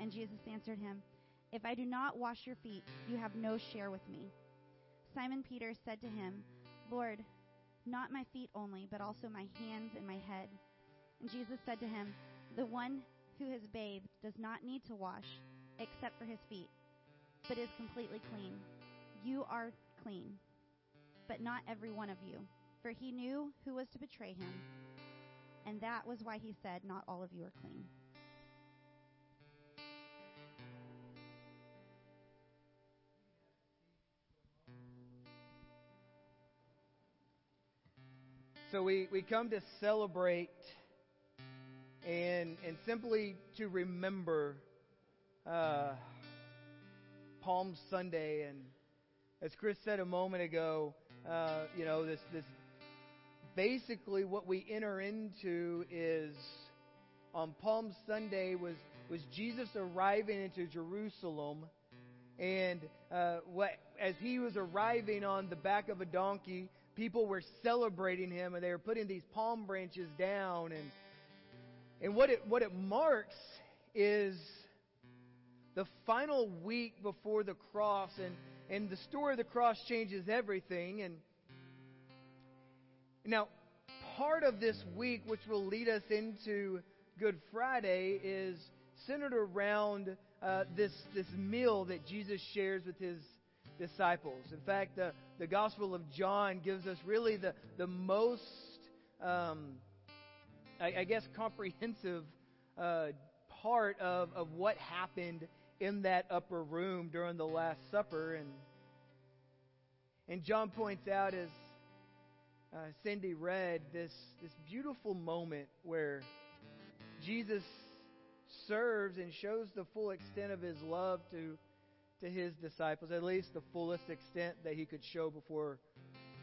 And Jesus answered him, If I do not wash your feet, you have no share with me. Simon Peter said to him, Lord, not my feet only, but also my hands and my head. And Jesus said to him, The one who has bathed does not need to wash, except for his feet, but is completely clean. You are clean, but not every one of you. For he knew who was to betray him, and that was why he said, Not all of you are clean. So we, we come to celebrate and, and simply to remember uh, Palm Sunday. And as Chris said a moment ago, uh, you know, this, this basically what we enter into is on Palm Sunday was, was Jesus arriving into Jerusalem. And uh, what, as he was arriving on the back of a donkey, people were celebrating him and they were putting these palm branches down. And and what it what it marks is the final week before the cross and and the story of the cross changes everything. And now part of this week which will lead us into good friday is centered around uh, this this meal that jesus shares with his disciples. In fact, the, the Gospel of John gives us really the, the most, um, I, I, guess, comprehensive uh, part of, of what happened in that upper room during the Last Supper. And, and John points out, as uh, Cindy read, this, this beautiful moment where Jesus serves and shows the full extent of his love to to his disciples, at least the fullest extent that he could show before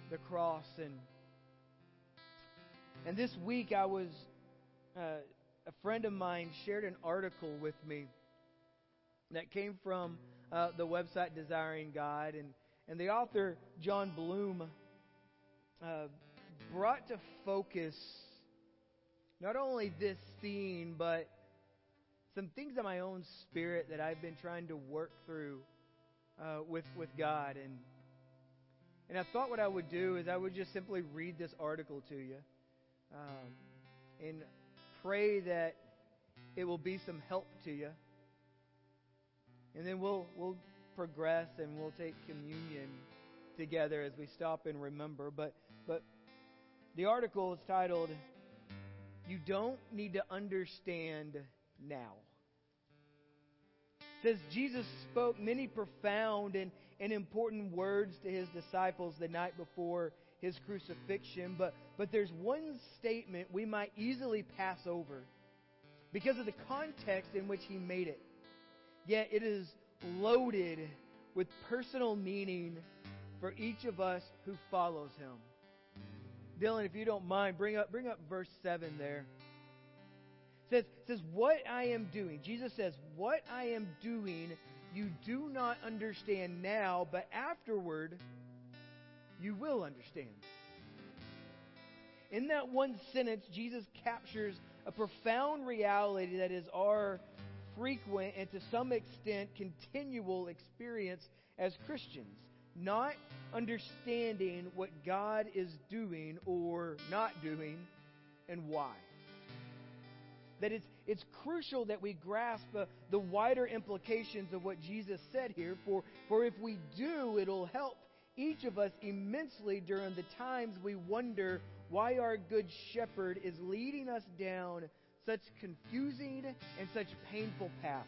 the cross. And and this week, I was uh, a friend of mine shared an article with me that came from uh, the website Desiring God, and and the author John Bloom uh, brought to focus not only this scene, but some things in my own spirit that I've been trying to work through uh, with with God, and and I thought what I would do is I would just simply read this article to you, um, and pray that it will be some help to you, and then we'll we'll progress and we'll take communion together as we stop and remember. But but the article is titled "You Don't Need to Understand Now." Says Jesus spoke many profound and, and important words to his disciples the night before his crucifixion, but, but there's one statement we might easily pass over because of the context in which he made it. Yet it is loaded with personal meaning for each of us who follows him. Dylan, if you don't mind, bring up, bring up verse 7 there says, says, What I am doing, Jesus says, What I am doing, you do not understand now, but afterward, you will understand. In that one sentence, Jesus captures a profound reality that is our frequent and to some extent continual experience as Christians. Not understanding what God is doing or not doing and why that it's, it's crucial that we grasp uh, the wider implications of what Jesus said here, for, for if we do, it'll help each of us immensely during the times we wonder why our good shepherd is leading us down such confusing and such painful paths.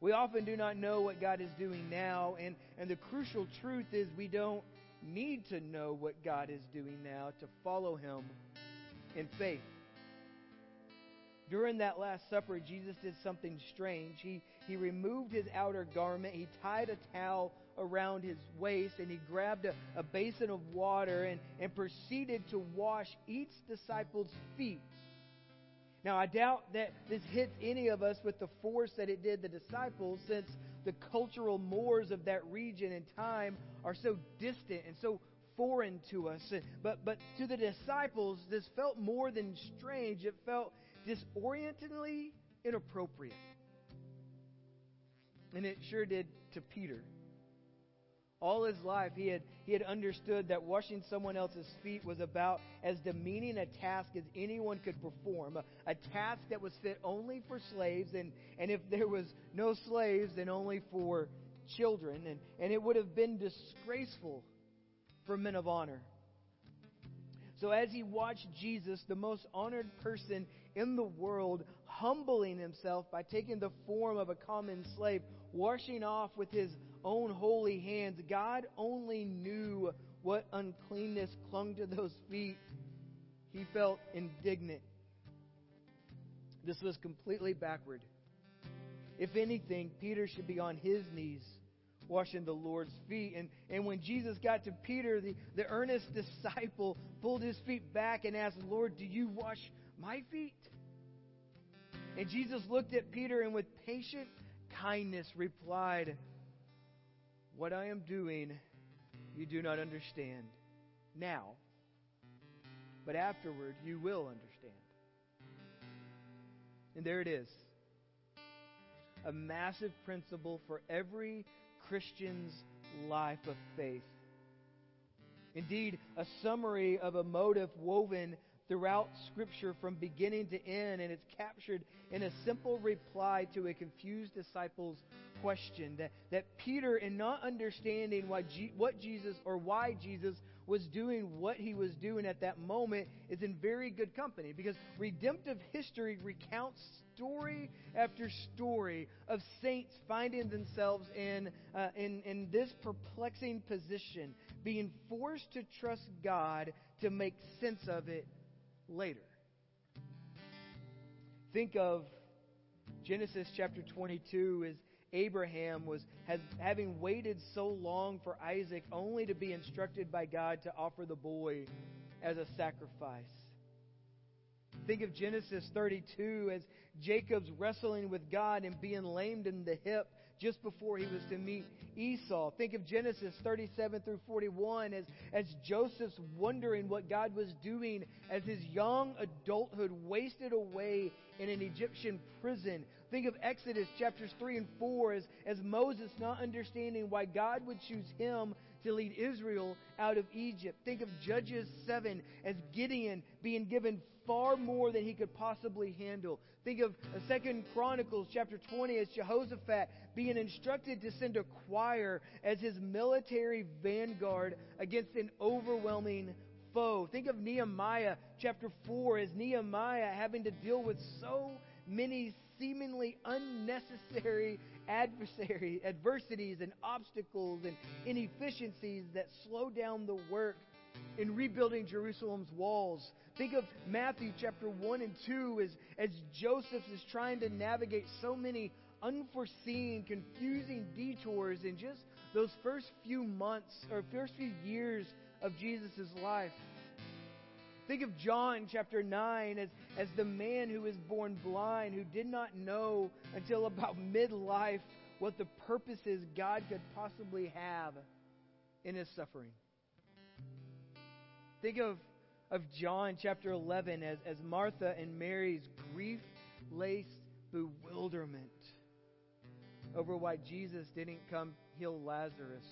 We often do not know what God is doing now, and, and the crucial truth is we don't need to know what God is doing now to follow Him in faith. During that Last Supper, Jesus did something strange. He, he removed his outer garment, he tied a towel around his waist, and he grabbed a, a basin of water and, and proceeded to wash each disciple's feet. Now, I doubt that this hits any of us with the force that it did the disciples, since the cultural mores of that region and time are so distant and so foreign to us. But, but to the disciples, this felt more than strange. It felt disorientingly inappropriate. And it sure did to Peter. All his life, he had, he had understood that washing someone else's feet was about as demeaning a task as anyone could perform, a, a task that was fit only for slaves, and, and if there was no slaves, then only for children. And, and it would have been disgraceful for men of honor. So as he watched Jesus, the most honored person in the world, humbling himself by taking the form of a common slave, washing off with his own holy hands, God only knew what uncleanness clung to those feet. He felt indignant. This was completely backward. If anything, Peter should be on his knees washing the Lord's feet. And, and when Jesus got to Peter, the, the earnest disciple pulled his feet back and asked, Lord, do you wash my feet? And Jesus looked at Peter and with patient kindness replied, What I am doing, you do not understand now, but afterward you will understand. And there it is a massive principle for every Christian's life of faith. Indeed, a summary of a motive woven throughout Scripture from beginning to end, and it's captured in a simple reply to a confused disciple's question. That, that Peter, in not understanding why G, what Jesus or why Jesus was doing what he was doing at that moment, is in very good company because redemptive history recounts story after story of saints finding themselves in, uh, in, in this perplexing position, being forced to trust God to make sense of it later. Think of Genesis chapter 22 as Abraham was has, having waited so long for Isaac only to be instructed by God to offer the boy as a sacrifice. Think of Genesis 32 as Jacob's wrestling with God and being lamed in the hip just before he was to meet Esau. Think of Genesis 37 through 41 as, as Joseph's wondering what God was doing as his young adulthood wasted away in an Egyptian prison. Think of Exodus chapters 3 and 4 as, as Moses not understanding why God would choose him to lead Israel out of Egypt. Think of Judges 7 as Gideon being given far more than he could possibly handle. Think of uh, Second Chronicles chapter 20 as Jehoshaphat being instructed to send a choir as his military vanguard against an overwhelming foe. Think of Nehemiah chapter 4 as Nehemiah having to deal with so many seemingly unnecessary adversary, adversities and obstacles and inefficiencies that slow down the work in rebuilding Jerusalem's walls. Think of Matthew chapter 1 and 2 as, as Joseph is trying to navigate so many unforeseen, confusing detours in just those first few months or first few years of Jesus' life. Think of John chapter 9 as, as the man who was born blind, who did not know until about midlife what the purposes God could possibly have in his suffering. Think of, of John chapter 11 as, as Martha and Mary's grief laced bewilderment over why Jesus didn't come heal Lazarus.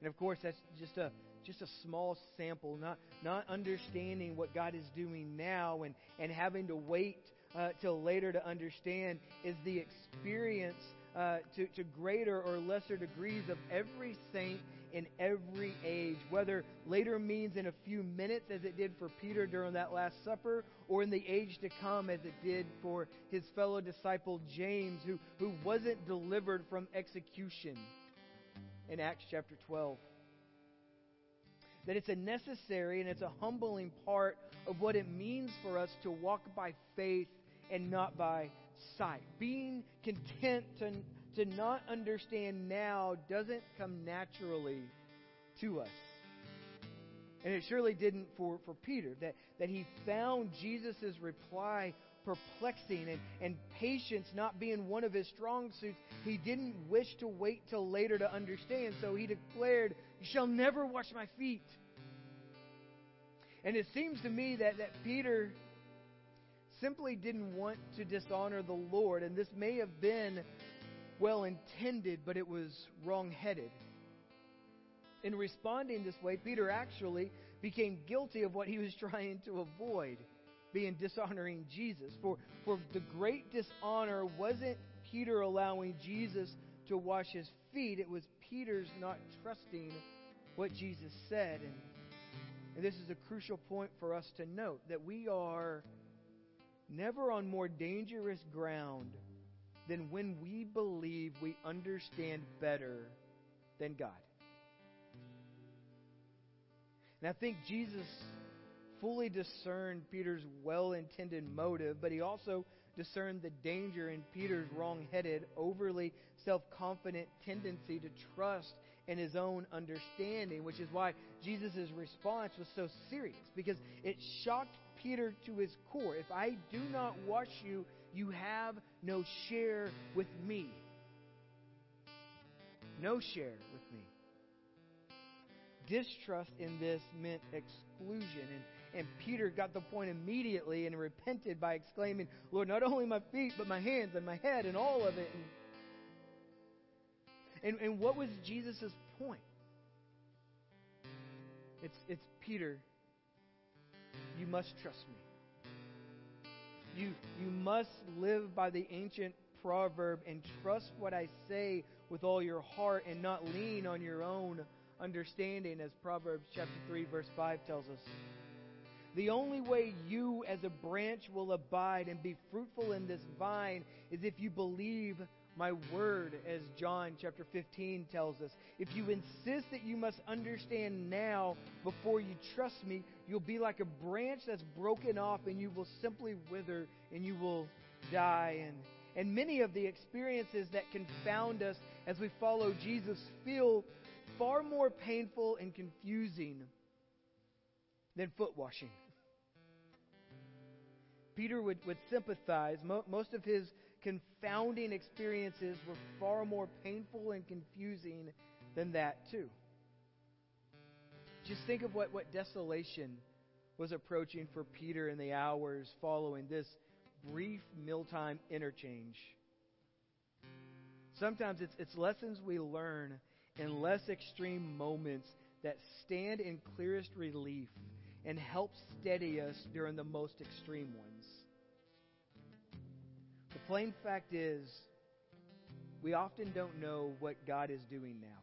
And of course, that's just a just a small sample, not, not understanding what God is doing now and, and having to wait uh, till later to understand is the experience uh, to, to greater or lesser degrees of every saint in every age, whether later means in a few minutes, as it did for Peter during that Last Supper, or in the age to come, as it did for his fellow disciple James, who, who wasn't delivered from execution in Acts chapter 12. That it's a necessary and it's a humbling part of what it means for us to walk by faith and not by sight. Being content to to not understand now doesn't come naturally to us. And it surely didn't for, for Peter, that, that he found Jesus' reply perplexing and, and patience not being one of his strong suits. He didn't wish to wait till later to understand, so he declared, You shall never wash my feet. And it seems to me that, that Peter simply didn't want to dishonor the Lord, and this may have been well intended, but it was wrong headed. In responding this way, Peter actually became guilty of what he was trying to avoid being dishonoring Jesus. For, for the great dishonor wasn't Peter allowing Jesus to wash his feet, it was Peter's not trusting what Jesus said. And, and this is a crucial point for us to note that we are never on more dangerous ground than when we believe we understand better than God. And I think Jesus fully discerned Peter's well intended motive, but he also discerned the danger in Peter's wrong headed, overly self confident tendency to trust in his own understanding, which is why Jesus' response was so serious, because it shocked Peter to his core. If I do not wash you, you have no share with me. No share with me. Distrust in this meant exclusion. And, and Peter got the point immediately and repented by exclaiming, Lord, not only my feet, but my hands and my head and all of it. And, and, what was Jesus' point? It's, it's Peter, you must trust me. You, you must live by the ancient proverb and trust what I say with all your heart and not lean on your own understanding, as Proverbs chapter 3, verse 5 tells us. The only way you as a branch will abide and be fruitful in this vine is if you believe my word, as John chapter 15 tells us. If you insist that you must understand now before you trust me, you'll be like a branch that's broken off and you will simply wither and you will die. And, and many of the experiences that confound us as we follow Jesus feel far more painful and confusing than foot washing. Peter would, would sympathize. Mo- most of his confounding experiences were far more painful and confusing than that, too. Just think of what, what desolation was approaching for Peter in the hours following this brief mealtime interchange. Sometimes it's, it's lessons we learn in less extreme moments that stand in clearest relief and help steady us during the most extreme ones. Plain fact is, we often don't know what God is doing now.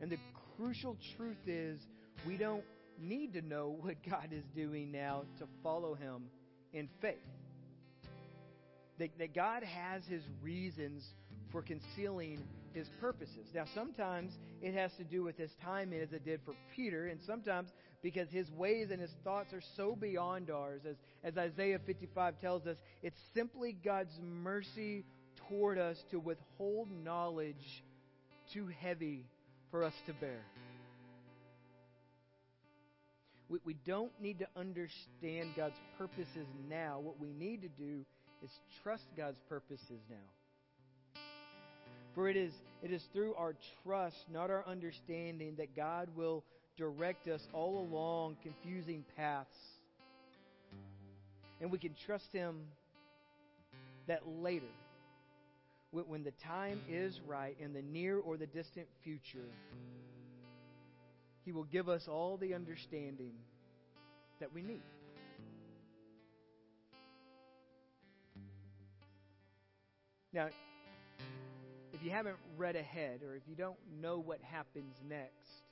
And the crucial truth is, we don't need to know what God is doing now to follow Him in faith. That, that God has His reasons for concealing His purposes. Now, sometimes it has to do with His timing, as it did for Peter, and sometimes because his ways and his thoughts are so beyond ours. As, as Isaiah 55 tells us, it's simply God's mercy toward us to withhold knowledge too heavy for us to bear. We, we don't need to understand God's purposes now. What we need to do is trust God's purposes now. For it is, it is through our trust, not our understanding, that God will direct us all along confusing paths. And we can trust Him that later, when the time is right in the near or the distant future, He will give us all the understanding that we need. Now, if you haven't read ahead or if you don't know what happens next,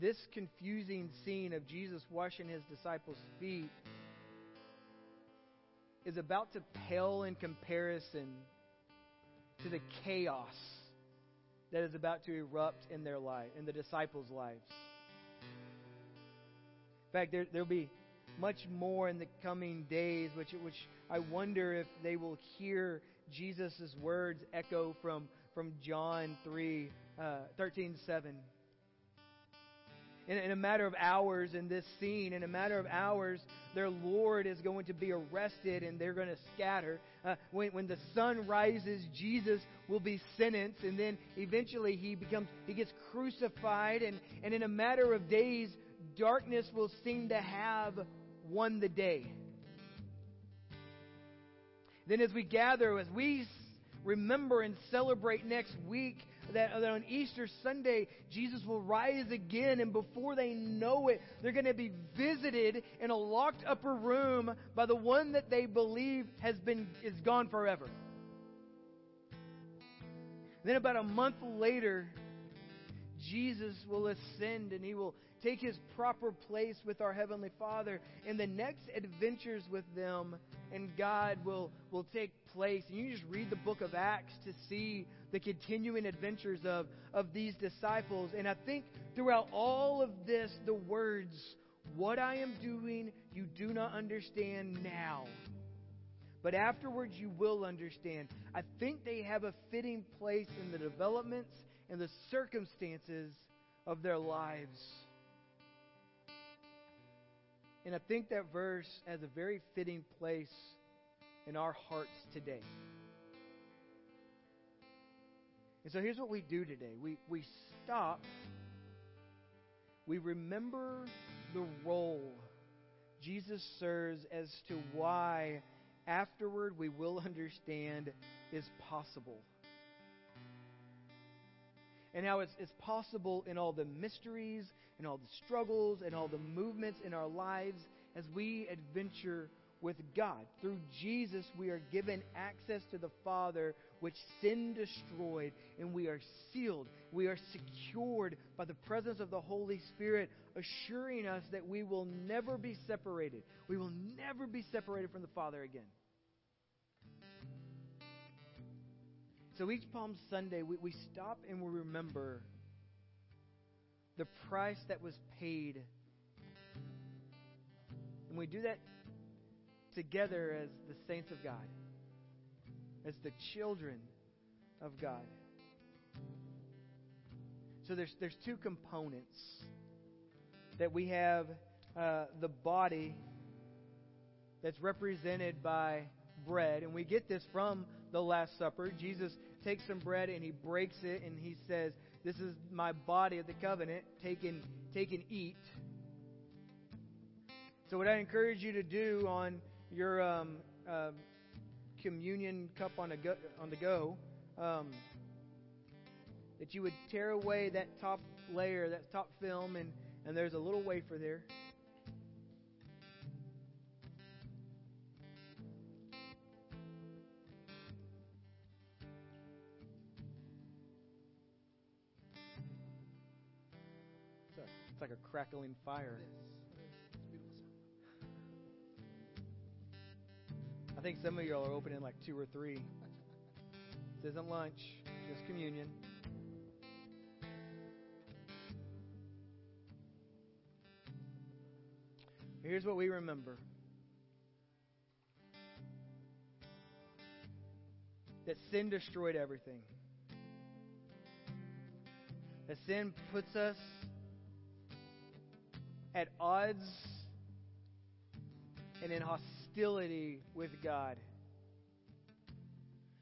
this confusing scene of Jesus washing his disciples' feet is about to pale in comparison to the chaos that is about to erupt in their life, in the disciples' lives. In fact, there, there'll be much more in the coming days, which, which I wonder if they will hear Jesus' words echo from, from John 3, uh, 13, 7. In, in a matter of hours in this scene, in a matter of hours, their Lord is going to be arrested and they're going to scatter. Uh, when, when the sun rises, Jesus will be sentenced, and then eventually he becomes he gets crucified, and, and in a matter of days, darkness will seem to have won the day. Then, as we gather, as we remember and celebrate next week, that, that on Easter Sunday, Jesus will rise again, and before they know it, they're going to be visited in a locked upper room by the one that they believe has been is gone forever. Then, about a month later, Jesus will ascend and he will take his proper place with our Heavenly Father. And the next adventures with them and God will, will take place. And you just read the book of Acts to see the continuing adventures of, of these disciples. And I think throughout all of this, the words, What I am doing, you do not understand now. But afterwards, you will understand. I think they have a fitting place in the developments and the circumstances of their lives. And I think that verse has a very fitting place in our hearts today. And so here's what we do today we, we stop, we remember the role Jesus serves as to why afterward we will understand is possible. And how it's, it's possible in all the mysteries and all the struggles and all the movements in our lives as we adventure with God. Through Jesus, we are given access to the Father, which sin destroyed, and we are sealed. We are secured by the presence of the Holy Spirit, assuring us that we will never be separated. We will never be separated from the Father again. So each Palm Sunday, we, we stop and we remember the price that was paid. And we do that together as the saints of God, as the children of God. So there's, there's two components that we have uh, the body that's represented by bread, and we get this from the Last Supper. Jesus takes some bread and he breaks it, and he says, This is my body of the covenant. Take and, take and eat. So, what I encourage you to do on your um, uh, communion cup on, a go, on the go, um, that you would tear away that top layer, that top film, and, and there's a little wafer there. Like a crackling fire. I think some of y'all are opening like two or three. This isn't lunch, just communion. Here's what we remember that sin destroyed everything. That sin puts us at odds and in hostility with God.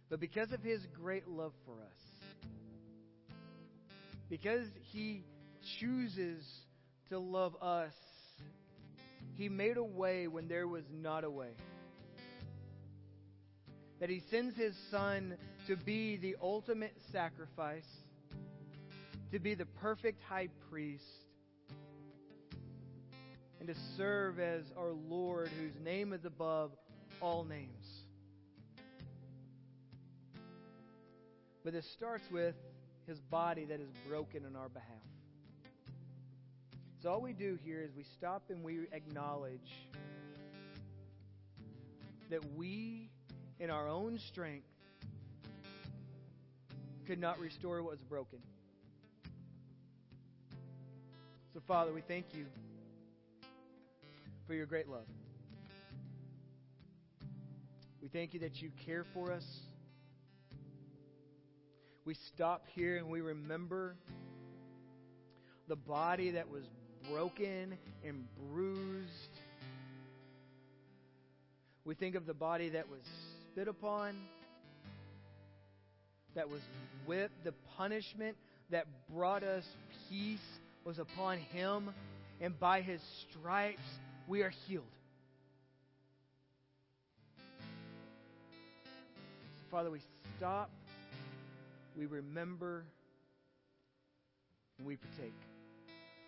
But because of his great love for us, because he chooses to love us, he made a way when there was not a way. That he sends his son to be the ultimate sacrifice to be the perfect high priest and to serve as our Lord, whose name is above all names. But this starts with his body that is broken on our behalf. So all we do here is we stop and we acknowledge that we, in our own strength, could not restore what was broken. So, Father, we thank you for your great love. We thank you that you care for us. We stop here and we remember the body that was broken and bruised. We think of the body that was spit upon, that was whipped, the punishment that brought us peace was upon him, and by his stripes we are healed. So, Father, we stop, we remember, and we partake.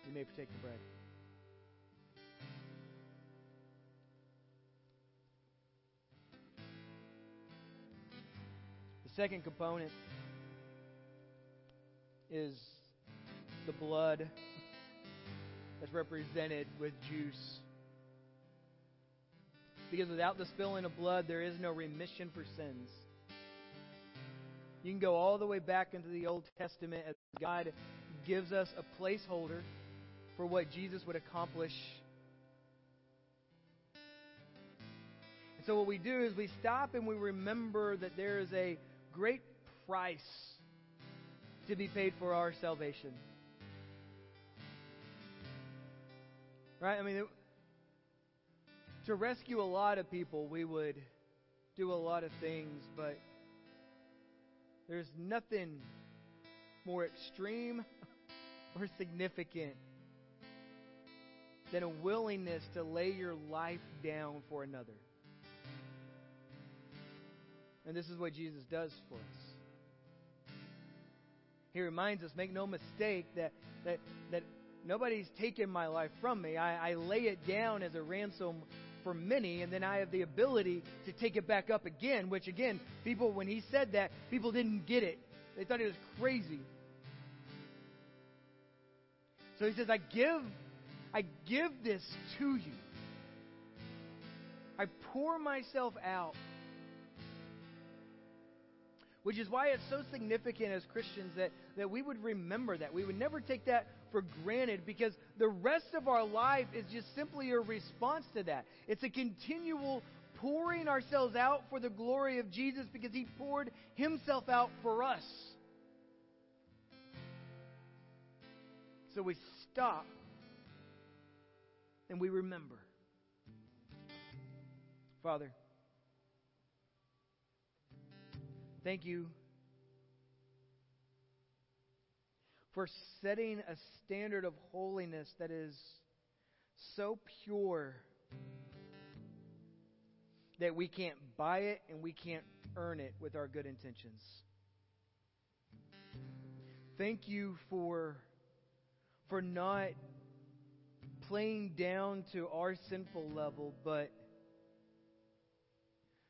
You may partake the bread. The second component is the blood that's represented with juice. Because without the spilling of blood, there is no remission for sins. You can go all the way back into the Old Testament as God gives us a placeholder for what Jesus would accomplish. And so, what we do is we stop and we remember that there is a great price to be paid for our salvation. Right? I mean, to rescue a lot of people, we would do a lot of things, but there's nothing more extreme or significant than a willingness to lay your life down for another. And this is what Jesus does for us. He reminds us, make no mistake, that, that, that nobody's taken my life from me. I, I lay it down as a ransom for many, and then I have the ability to take it back up again, which again, people, when he said that, people didn't get it. They thought it was crazy. So he says, I give, I give this to you. I pour myself out. Which is why it's so significant as Christians that, that we would remember that. We would never take that for granted because the rest of our life is just simply a response to that. It's a continual pouring ourselves out for the glory of Jesus because He poured Himself out for us. So we stop and we remember. Father, thank you for setting a standard of holiness that is so pure that we can't buy it and we can't earn it with our good intentions. Thank you for for not playing down to our sinful level, but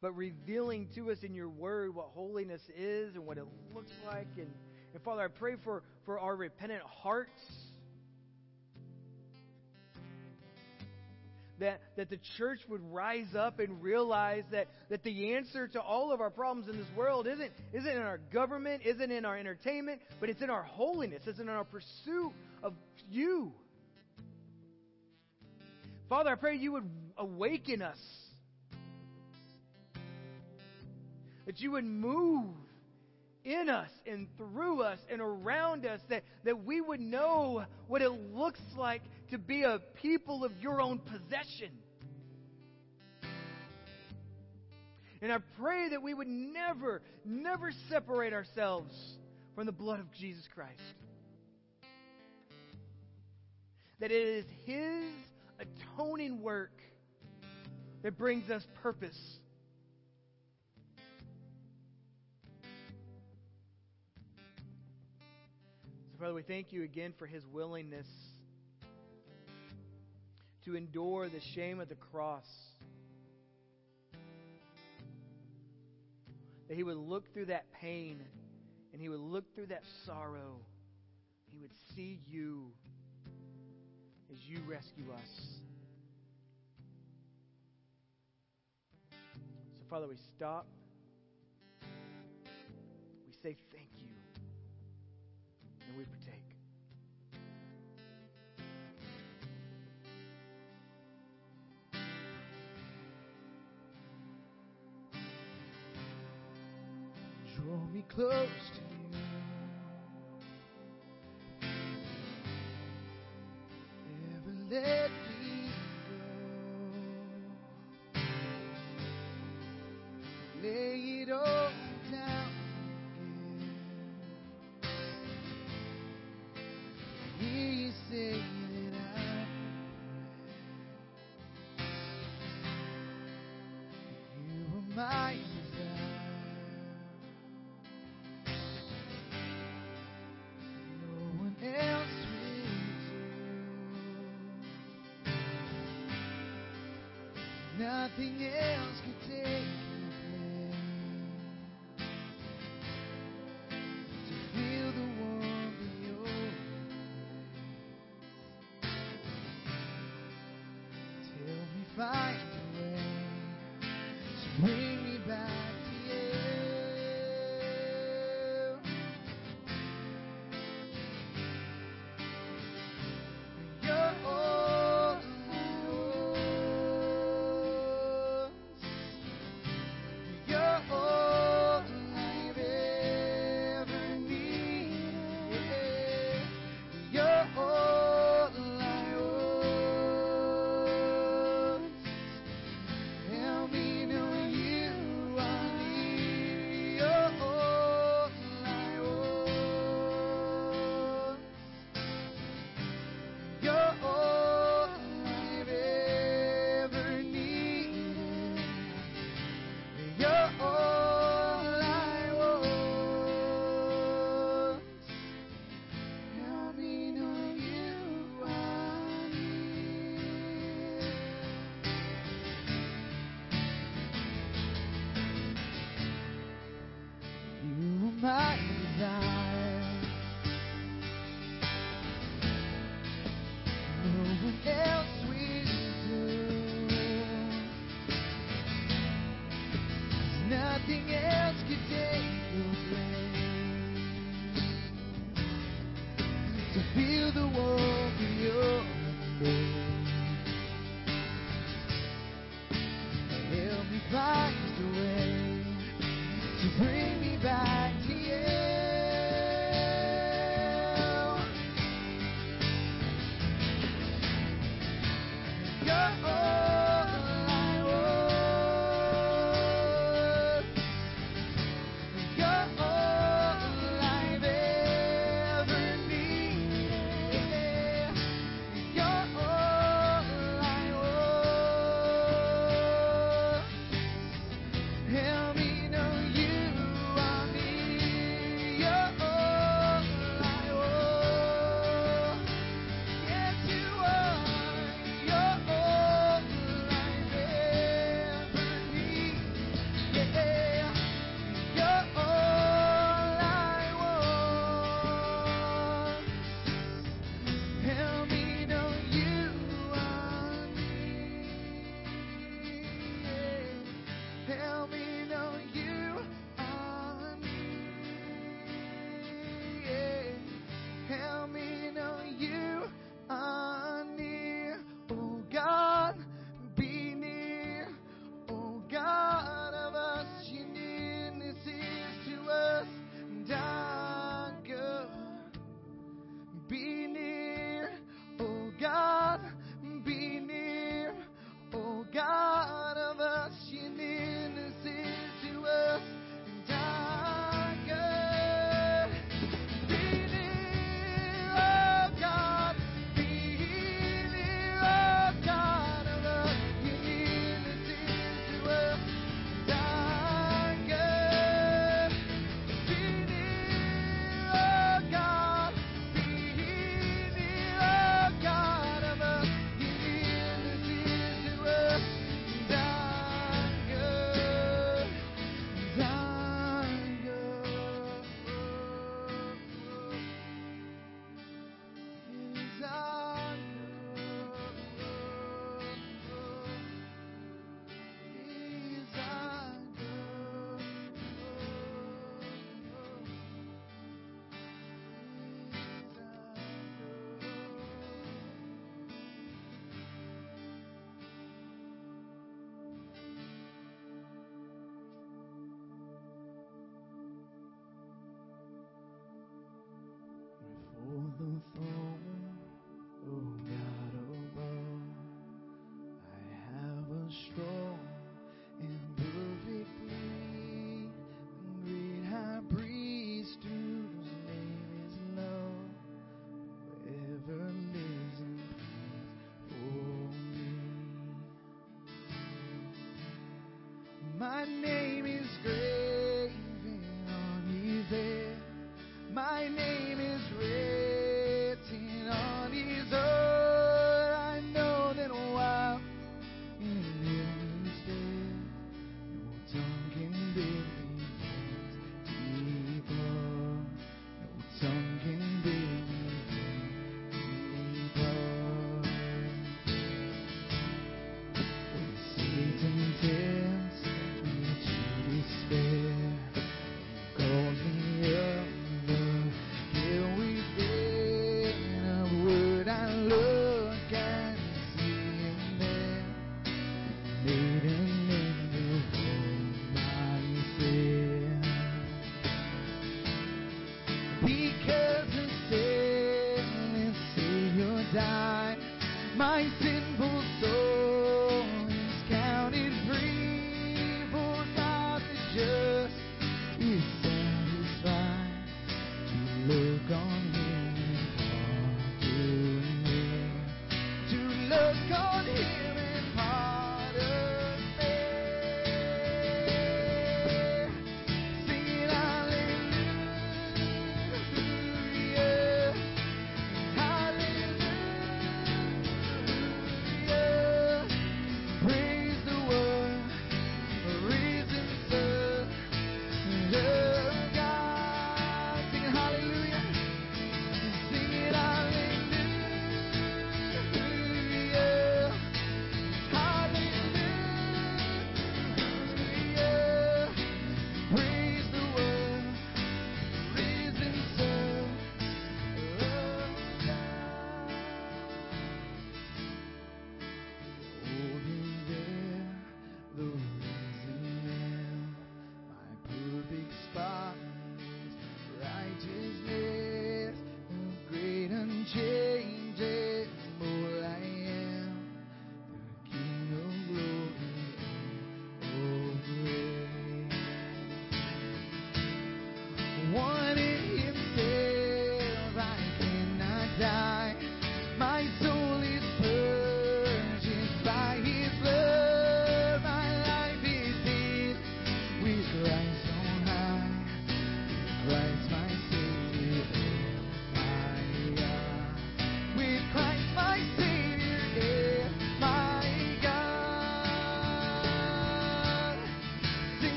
but revealing to us in your word what holiness is and what it looks like and and Father, I pray for, for our repentant hearts. That, that the church would rise up and realize that, that the answer to all of our problems in this world isn't, isn't in our government, isn't in our entertainment, but it's in our holiness, it's in our pursuit of you. Father, I pray you would awaken us. That you would move in us and through us and around us that, that we would know what it looks like to be a people of your own possession. And I pray that we would never, never separate ourselves from the blood of Jesus Christ. That it is His atoning work that brings us purpose Father, we thank you again for his willingness to endure the shame of the cross. That he would look through that pain and he would look through that sorrow. He would see you as you rescue us. So, Father, we stop. and we partake. Draw me close nothing else. my name.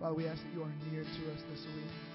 Father, we ask that you are near to us this week.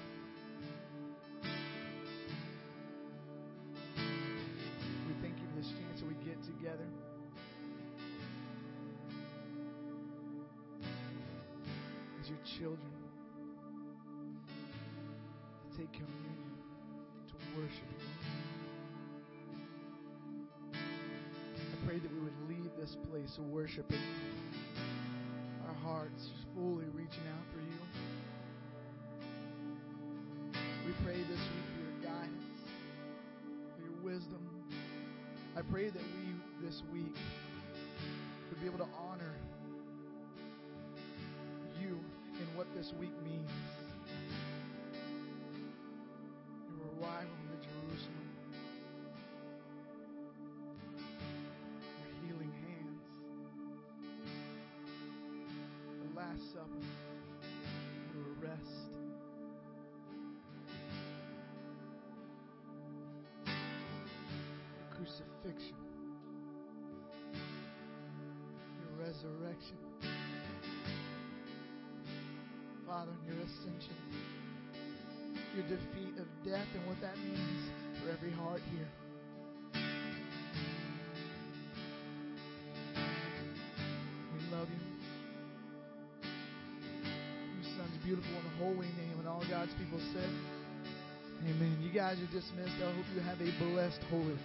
this week to be able to honor you and what this week means. Your arrival into Jerusalem, your healing hands, the Last Supper, your rest. Crucifixion. Resurrection. Father, in your ascension, your defeat of death and what that means for every heart here. We love you. Your son's beautiful in the holy name, and all God's people said, Amen. You guys are dismissed. I hope you have a blessed holy